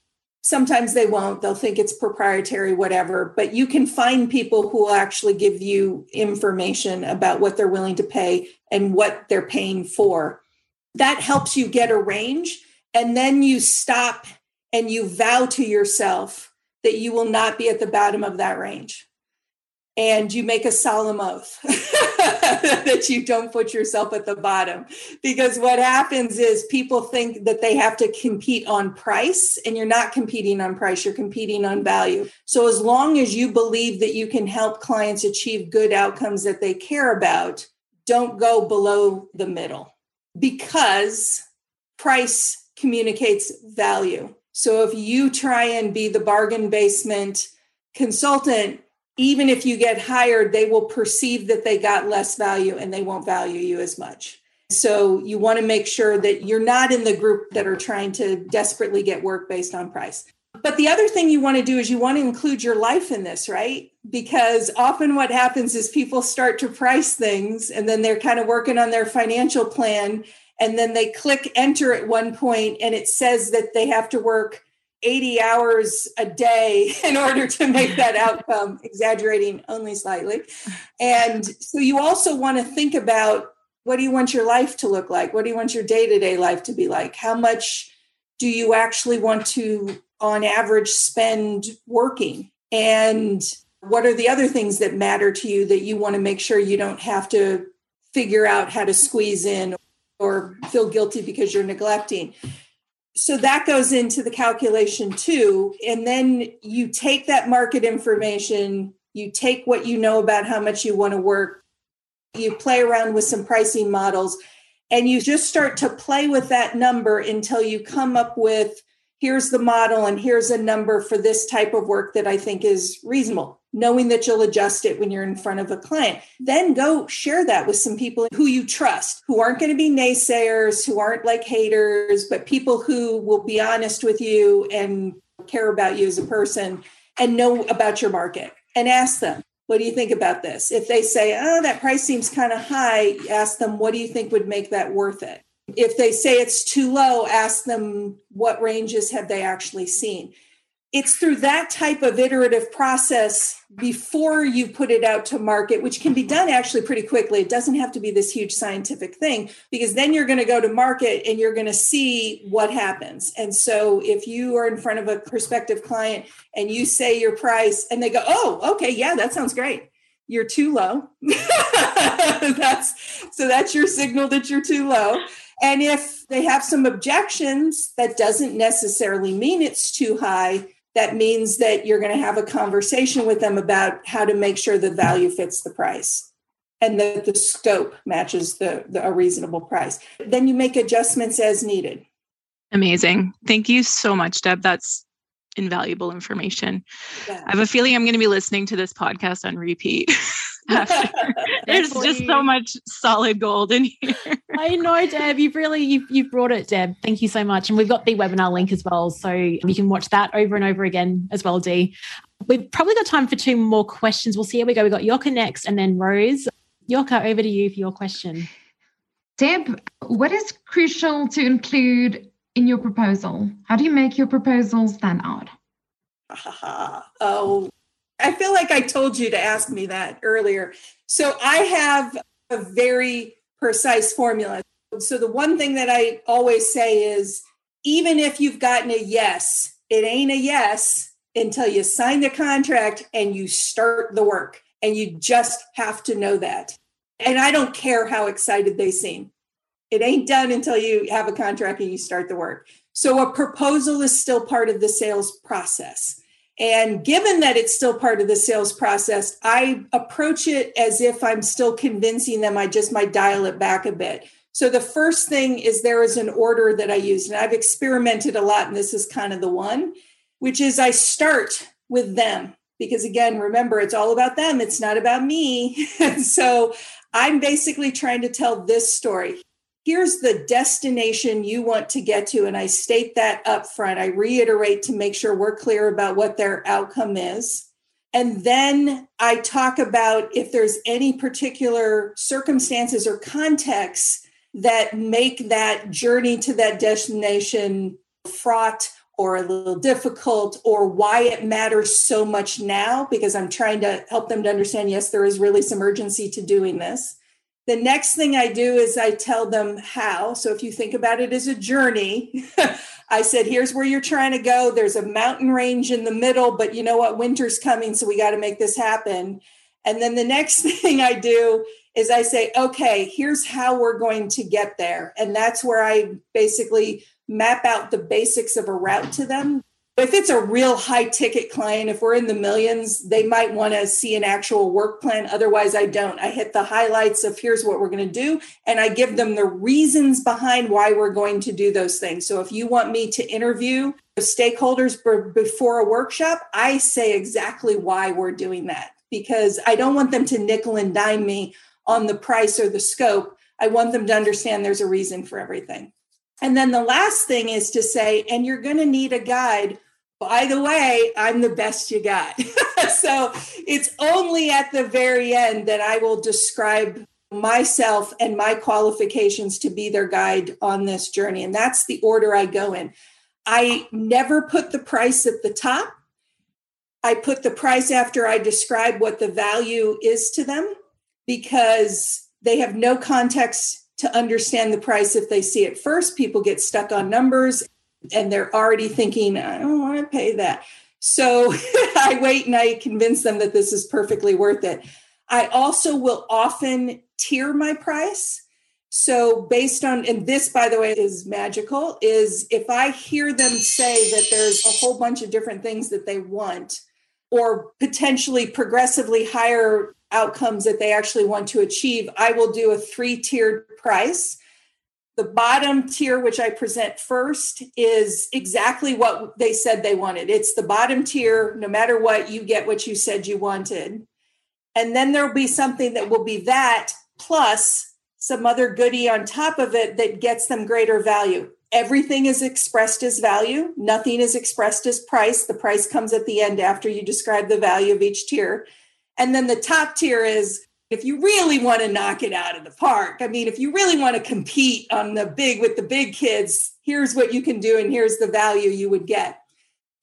Sometimes they won't, they'll think it's proprietary, whatever, but you can find people who will actually give you information about what they're willing to pay and what they're paying for. That helps you get a range. And then you stop and you vow to yourself that you will not be at the bottom of that range and you make a solemn oath [LAUGHS] [LAUGHS] that you don't put yourself at the bottom. Because what happens is people think that they have to compete on price, and you're not competing on price, you're competing on value. So, as long as you believe that you can help clients achieve good outcomes that they care about, don't go below the middle because price communicates value. So, if you try and be the bargain basement consultant, even if you get hired, they will perceive that they got less value and they won't value you as much. So you want to make sure that you're not in the group that are trying to desperately get work based on price. But the other thing you want to do is you want to include your life in this, right? Because often what happens is people start to price things and then they're kind of working on their financial plan and then they click enter at one point and it says that they have to work 80 hours a day [LAUGHS] in order to make that [LAUGHS] outcome, exaggerating only slightly. And so you also want to think about what do you want your life to look like? What do you want your day to day life to be like? How much do you actually want to, on average, spend working? And what are the other things that matter to you that you want to make sure you don't have to figure out how to squeeze in or feel guilty because you're neglecting? So that goes into the calculation too. And then you take that market information you take what you know about how much you want to work you play around with some pricing models and you just start to play with that number until you come up with here's the model and here's a number for this type of work that i think is reasonable knowing that you'll adjust it when you're in front of a client. Then go share that with some people who you trust, who aren't going to be naysayers, who aren't like haters, but people who will be honest with you and care about you as a person and know about your market and ask them. What do you think about this? If they say, oh, that price seems kind of high, ask them, what do you think would make that worth it? If they say it's too low, ask them, what ranges have they actually seen? it's through that type of iterative process before you put it out to market, which can be done actually pretty quickly. It doesn't have to be this huge scientific thing because then you're going to go to market and you're going to see what happens. And so if you are in front of a prospective client and you say your price and they go, oh, okay, yeah, that sounds great. You're too low. [LAUGHS] that's so that's your signal that you're too low. And if they have some objections, that doesn't necessarily mean it's too high that means that you're going to have a conversation with them about how to make sure the value fits the price and that the scope matches the, the a reasonable price. Then you make adjustments as needed. Amazing. Thank you so much, Deb. That's invaluable information. Yeah. I have a feeling I'm going to be listening to this podcast on repeat [LAUGHS] [LAUGHS] There's just so much solid gold in here. I know, Deb. You've really you've, you've brought it, Deb. Thank you so much. And we've got the webinar link as well, so you can watch that over and over again as well, Dee. We've probably got time for two more questions. We'll see how we go. We got Yoka next, and then Rose. Yoka, over to you for your question. Deb, what is crucial to include in your proposal? How do you make your proposal stand out? [LAUGHS] oh, I feel like I told you to ask me that earlier. So I have a very precise formula. So the one thing that I always say is even if you've gotten a yes, it ain't a yes until you sign the contract and you start the work. And you just have to know that. And I don't care how excited they seem. It ain't done until you have a contract and you start the work. So a proposal is still part of the sales process. And given that it's still part of the sales process, I approach it as if I'm still convincing them. I just might dial it back a bit. So the first thing is there is an order that I use, and I've experimented a lot, and this is kind of the one, which is I start with them. Because again, remember, it's all about them, it's not about me. [LAUGHS] so I'm basically trying to tell this story here's the destination you want to get to. And i state that up front i reiterate to make sure we're clear about what their outcome is. And then i talk about if there's any particular circumstances or contexts that make that journey to that destination fraught or a little difficult or why it matters so much now because i'm trying to help them to understand yes there is really some urgency to doing this the next thing I do is I tell them how. So if you think about it as a journey, [LAUGHS] I said, here's where you're trying to go. There's a mountain range in the middle, but you know what? Winter's coming, so we got to make this happen. And then the next [LAUGHS] thing I do is I say, okay, here's how we're going to get there. And that's where I basically map out the basics of a route to them if it's a real high ticket client, if we're in the millions, they might want to see an actual work plan. Otherwise, I don't. I hit the highlights of here's what we're going to do, and I give them the reasons behind why we're going to do those things. So if you want me to interview stakeholders before a workshop, I say exactly why we're doing that because I don't want them to nickel and dime me on the price or the scope. I want them to understand there's a reason for everything. And then the last thing is to say, and you're going to need a guide by the way, I'm the best you got. [LAUGHS] so it's only at the very end that I will describe myself and my qualifications to be their guide on this journey. And that's the order I go in. I never put the price at the top. I put the price after I describe what the value is to them because they have no context to understand the price if they see it first. People get stuck on numbers and they're already thinking, I don't want to pay that. So [LAUGHS] I wait and I convince them that this is perfectly worth it. I also will often tier my price. So, based on, and this, by the way, is magical, is if I hear them say that there's a whole bunch of different things that they want, or potentially progressively higher outcomes that they actually want to achieve, I will do a three tiered price the bottom tier, which I present first, is exactly what they said they wanted. It's the bottom tier. No matter what, you get what you said you wanted. And then there'll be something that will be that plus some other goodie on top of it that gets them greater value. Everything is expressed as value, nothing is expressed as price. The price comes at the end after you describe the value of each tier. And then the top tier is if you really want to knock it out of the park, I mean, if you really want to compete on the big with the big kids, here's what you can do and here's the value you would get.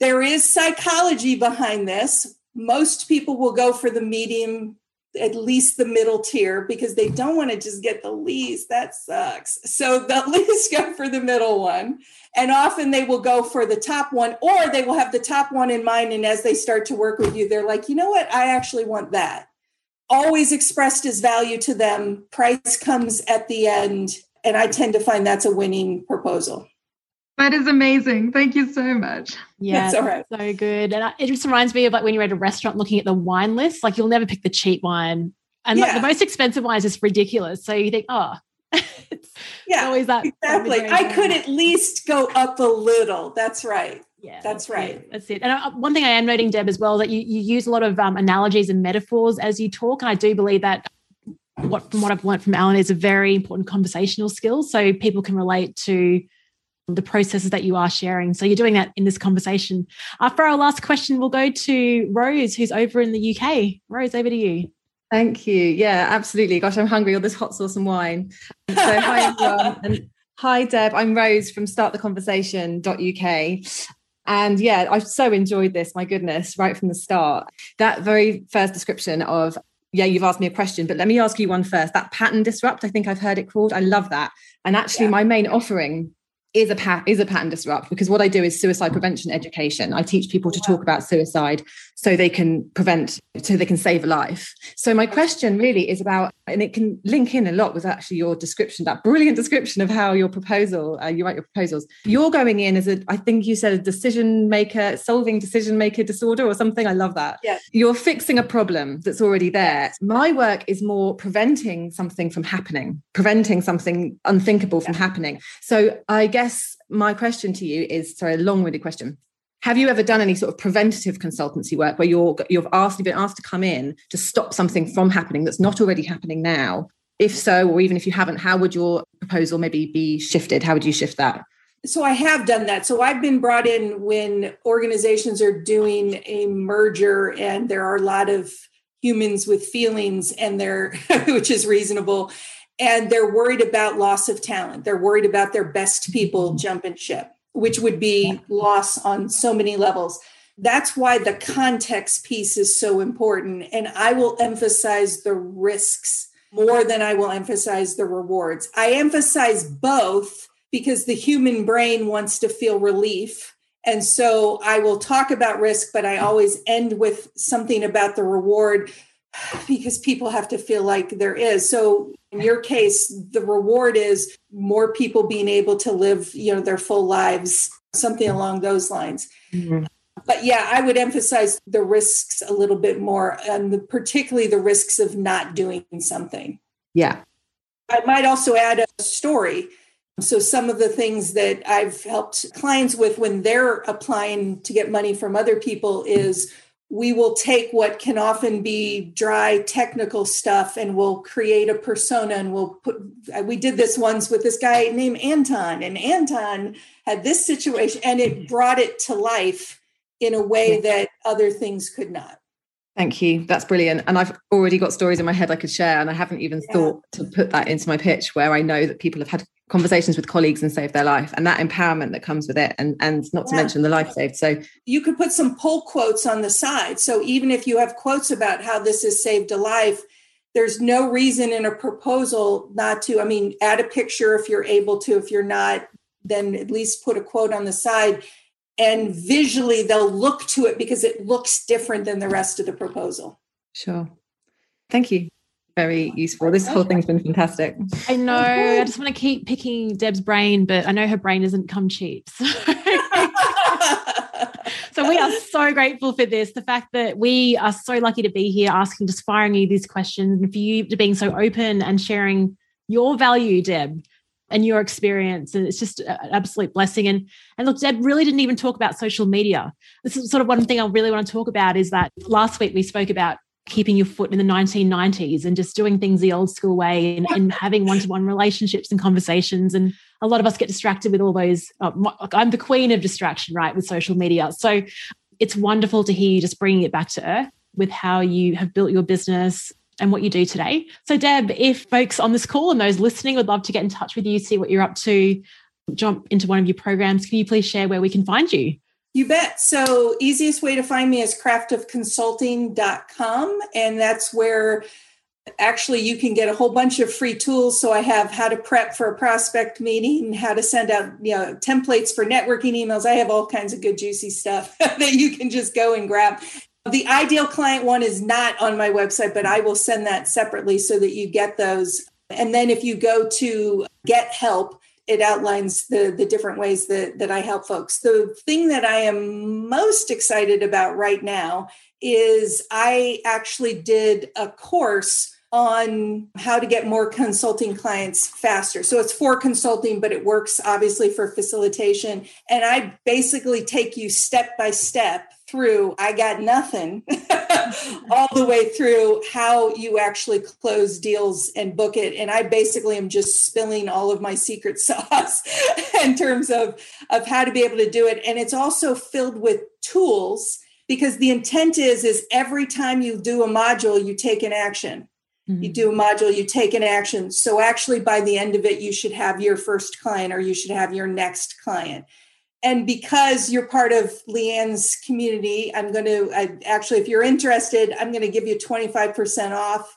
There is psychology behind this. Most people will go for the medium, at least the middle tier, because they don't want to just get the least. That sucks. So the [LAUGHS] least go for the middle one. And often they will go for the top one, or they will have the top one in mind. And as they start to work with you, they're like, you know what? I actually want that always expressed as value to them. Price comes at the end. And I tend to find that's a winning proposal. That is amazing. Thank you so much. Yeah, all right. so good. And it just reminds me of like when you're at a restaurant looking at the wine list, like you'll never pick the cheap wine. And yeah. like the most expensive wine is just ridiculous. So you think, oh, [LAUGHS] yeah, always that. Exactly. I could at least go up a little. That's right. Yeah, that's right. It. That's it. And uh, one thing I am noting, Deb, as well, that you, you use a lot of um, analogies and metaphors as you talk. And I do believe that what from what I've learned from Alan is a very important conversational skill. So people can relate to the processes that you are sharing. So you're doing that in this conversation. Uh, for our last question, we'll go to Rose, who's over in the UK. Rose, over to you. Thank you. Yeah, absolutely. Gosh, I'm hungry. All this hot sauce and wine. So hi [LAUGHS] everyone. and hi Deb. I'm Rose from starttheconversation.uk. And yeah, I've so enjoyed this, my goodness, right from the start. That very first description of yeah, you've asked me a question, but let me ask you one first. That pattern disrupt, I think I've heard it called. I love that. And actually, yeah. my main offering is a pat is a pattern disrupt because what I do is suicide prevention education. I teach people to talk about suicide so they can prevent so they can save a life. So my question really is about and it can link in a lot with actually your description that brilliant description of how your proposal uh, you write your proposals. You're going in as a I think you said a decision maker solving decision maker disorder or something. I love that. Yeah. You're fixing a problem that's already there. My work is more preventing something from happening, preventing something unthinkable from happening. So I guess my question to you is sorry, a long-winded question. Have you ever done any sort of preventative consultancy work where you're you've asked you've been asked to come in to stop something from happening that's not already happening now? If so, or even if you haven't, how would your proposal maybe be shifted? How would you shift that? So I have done that. So I've been brought in when organizations are doing a merger and there are a lot of humans with feelings and they're [LAUGHS] which is reasonable and they're worried about loss of talent. They're worried about their best people mm-hmm. jumping ship, which would be loss on so many levels. That's why the context piece is so important. And I will emphasize the risks more than I will emphasize the rewards. I emphasize both because the human brain wants to feel relief. And so I will talk about risk, but I always end with something about the reward [SIGHS] because people have to feel like there is. So in your case, the reward is more people being able to live, you know, their full lives, something along those lines. Mm-hmm. But yeah, I would emphasize the risks a little bit more, and the, particularly the risks of not doing something. Yeah. I might also add a story. So, some of the things that I've helped clients with when they're applying to get money from other people is we will take what can often be dry technical stuff and we'll create a persona and we'll put we did this once with this guy named anton and anton had this situation and it brought it to life in a way that other things could not Thank you. That's brilliant. And I've already got stories in my head I could share. And I haven't even yeah. thought to put that into my pitch where I know that people have had conversations with colleagues and save their life and that empowerment that comes with it. And, and not to mention the life saved. So you could put some pull quotes on the side. So even if you have quotes about how this has saved a life, there's no reason in a proposal not to, I mean, add a picture if you're able to. If you're not, then at least put a quote on the side and visually they'll look to it because it looks different than the rest of the proposal. Sure. Thank you. Very useful. This whole thing's been fantastic. I know. I just want to keep picking Deb's brain, but I know her brain doesn't come cheap. So. [LAUGHS] so we are so grateful for this. The fact that we are so lucky to be here asking, just firing you these questions, and for you to being so open and sharing your value, Deb and your experience and it's just an absolute blessing and and look deb really didn't even talk about social media this is sort of one thing i really want to talk about is that last week we spoke about keeping your foot in the 1990s and just doing things the old school way and, and having one-to-one relationships and conversations and a lot of us get distracted with all those uh, i'm the queen of distraction right with social media so it's wonderful to hear you just bringing it back to earth with how you have built your business and what you do today. So, Deb, if folks on this call and those listening would love to get in touch with you, see what you're up to, jump into one of your programs, can you please share where we can find you? You bet. So, easiest way to find me is craftofconsulting.com. And that's where actually you can get a whole bunch of free tools. So, I have how to prep for a prospect meeting, how to send out you know templates for networking emails. I have all kinds of good, juicy stuff [LAUGHS] that you can just go and grab. The ideal client one is not on my website, but I will send that separately so that you get those. And then if you go to get help, it outlines the, the different ways that, that I help folks. The thing that I am most excited about right now is I actually did a course on how to get more consulting clients faster. So it's for consulting, but it works obviously for facilitation. And I basically take you step by step through I got nothing [LAUGHS] [LAUGHS] all the way through how you actually close deals and book it. And I basically am just spilling all of my secret [LAUGHS] sauce in terms of, of how to be able to do it. And it's also filled with tools because the intent is is every time you do a module, you take an action. Mm-hmm. You do a module, you take an action. So actually by the end of it, you should have your first client or you should have your next client and because you're part of Leanne's community, I'm going to I, actually, if you're interested, I'm going to give you 25% off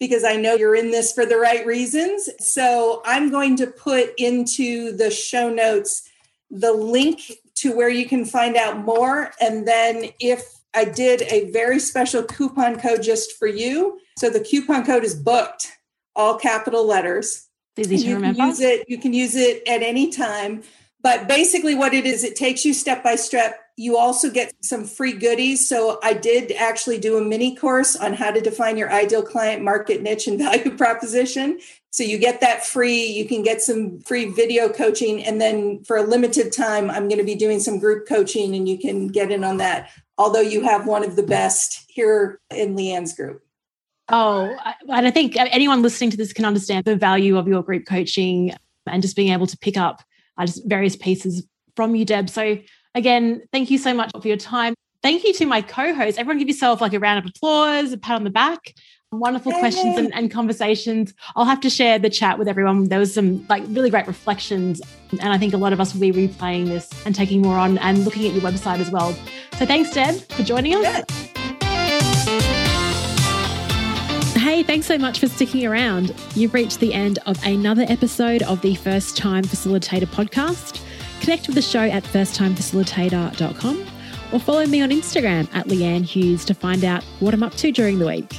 because I know you're in this for the right reasons. So I'm going to put into the show notes the link to where you can find out more. And then if I did a very special coupon code just for you. So the coupon code is booked, all capital letters. Easy to you remember. Can use it, you can use it at any time. But basically, what it is, it takes you step by step. You also get some free goodies. So, I did actually do a mini course on how to define your ideal client market niche and [LAUGHS] value proposition. So, you get that free. You can get some free video coaching. And then, for a limited time, I'm going to be doing some group coaching, and you can get in on that. Although you have one of the best here in Leanne's group. Oh, and I think anyone listening to this can understand the value of your group coaching and just being able to pick up uh, just various pieces from you, Deb. So again, thank you so much for your time. Thank you to my co-host. Everyone give yourself like a round of applause, a pat on the back. Wonderful Yay. questions and, and conversations. I'll have to share the chat with everyone. There was some like really great reflections. And I think a lot of us will be replaying this and taking more on and looking at your website as well. So thanks, Deb, for joining us. Hey, thanks so much for sticking around. You've reached the end of another episode of the First Time Facilitator podcast. Connect with the show at firsttimefacilitator.com or follow me on Instagram at Leanne Hughes to find out what I'm up to during the week.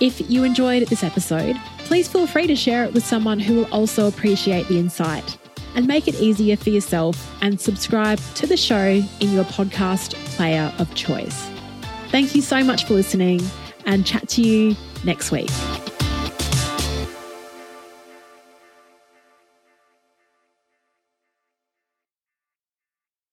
If you enjoyed this episode, please feel free to share it with someone who will also appreciate the insight and make it easier for yourself and subscribe to the show in your podcast player of choice. Thank you so much for listening and chat to you next week.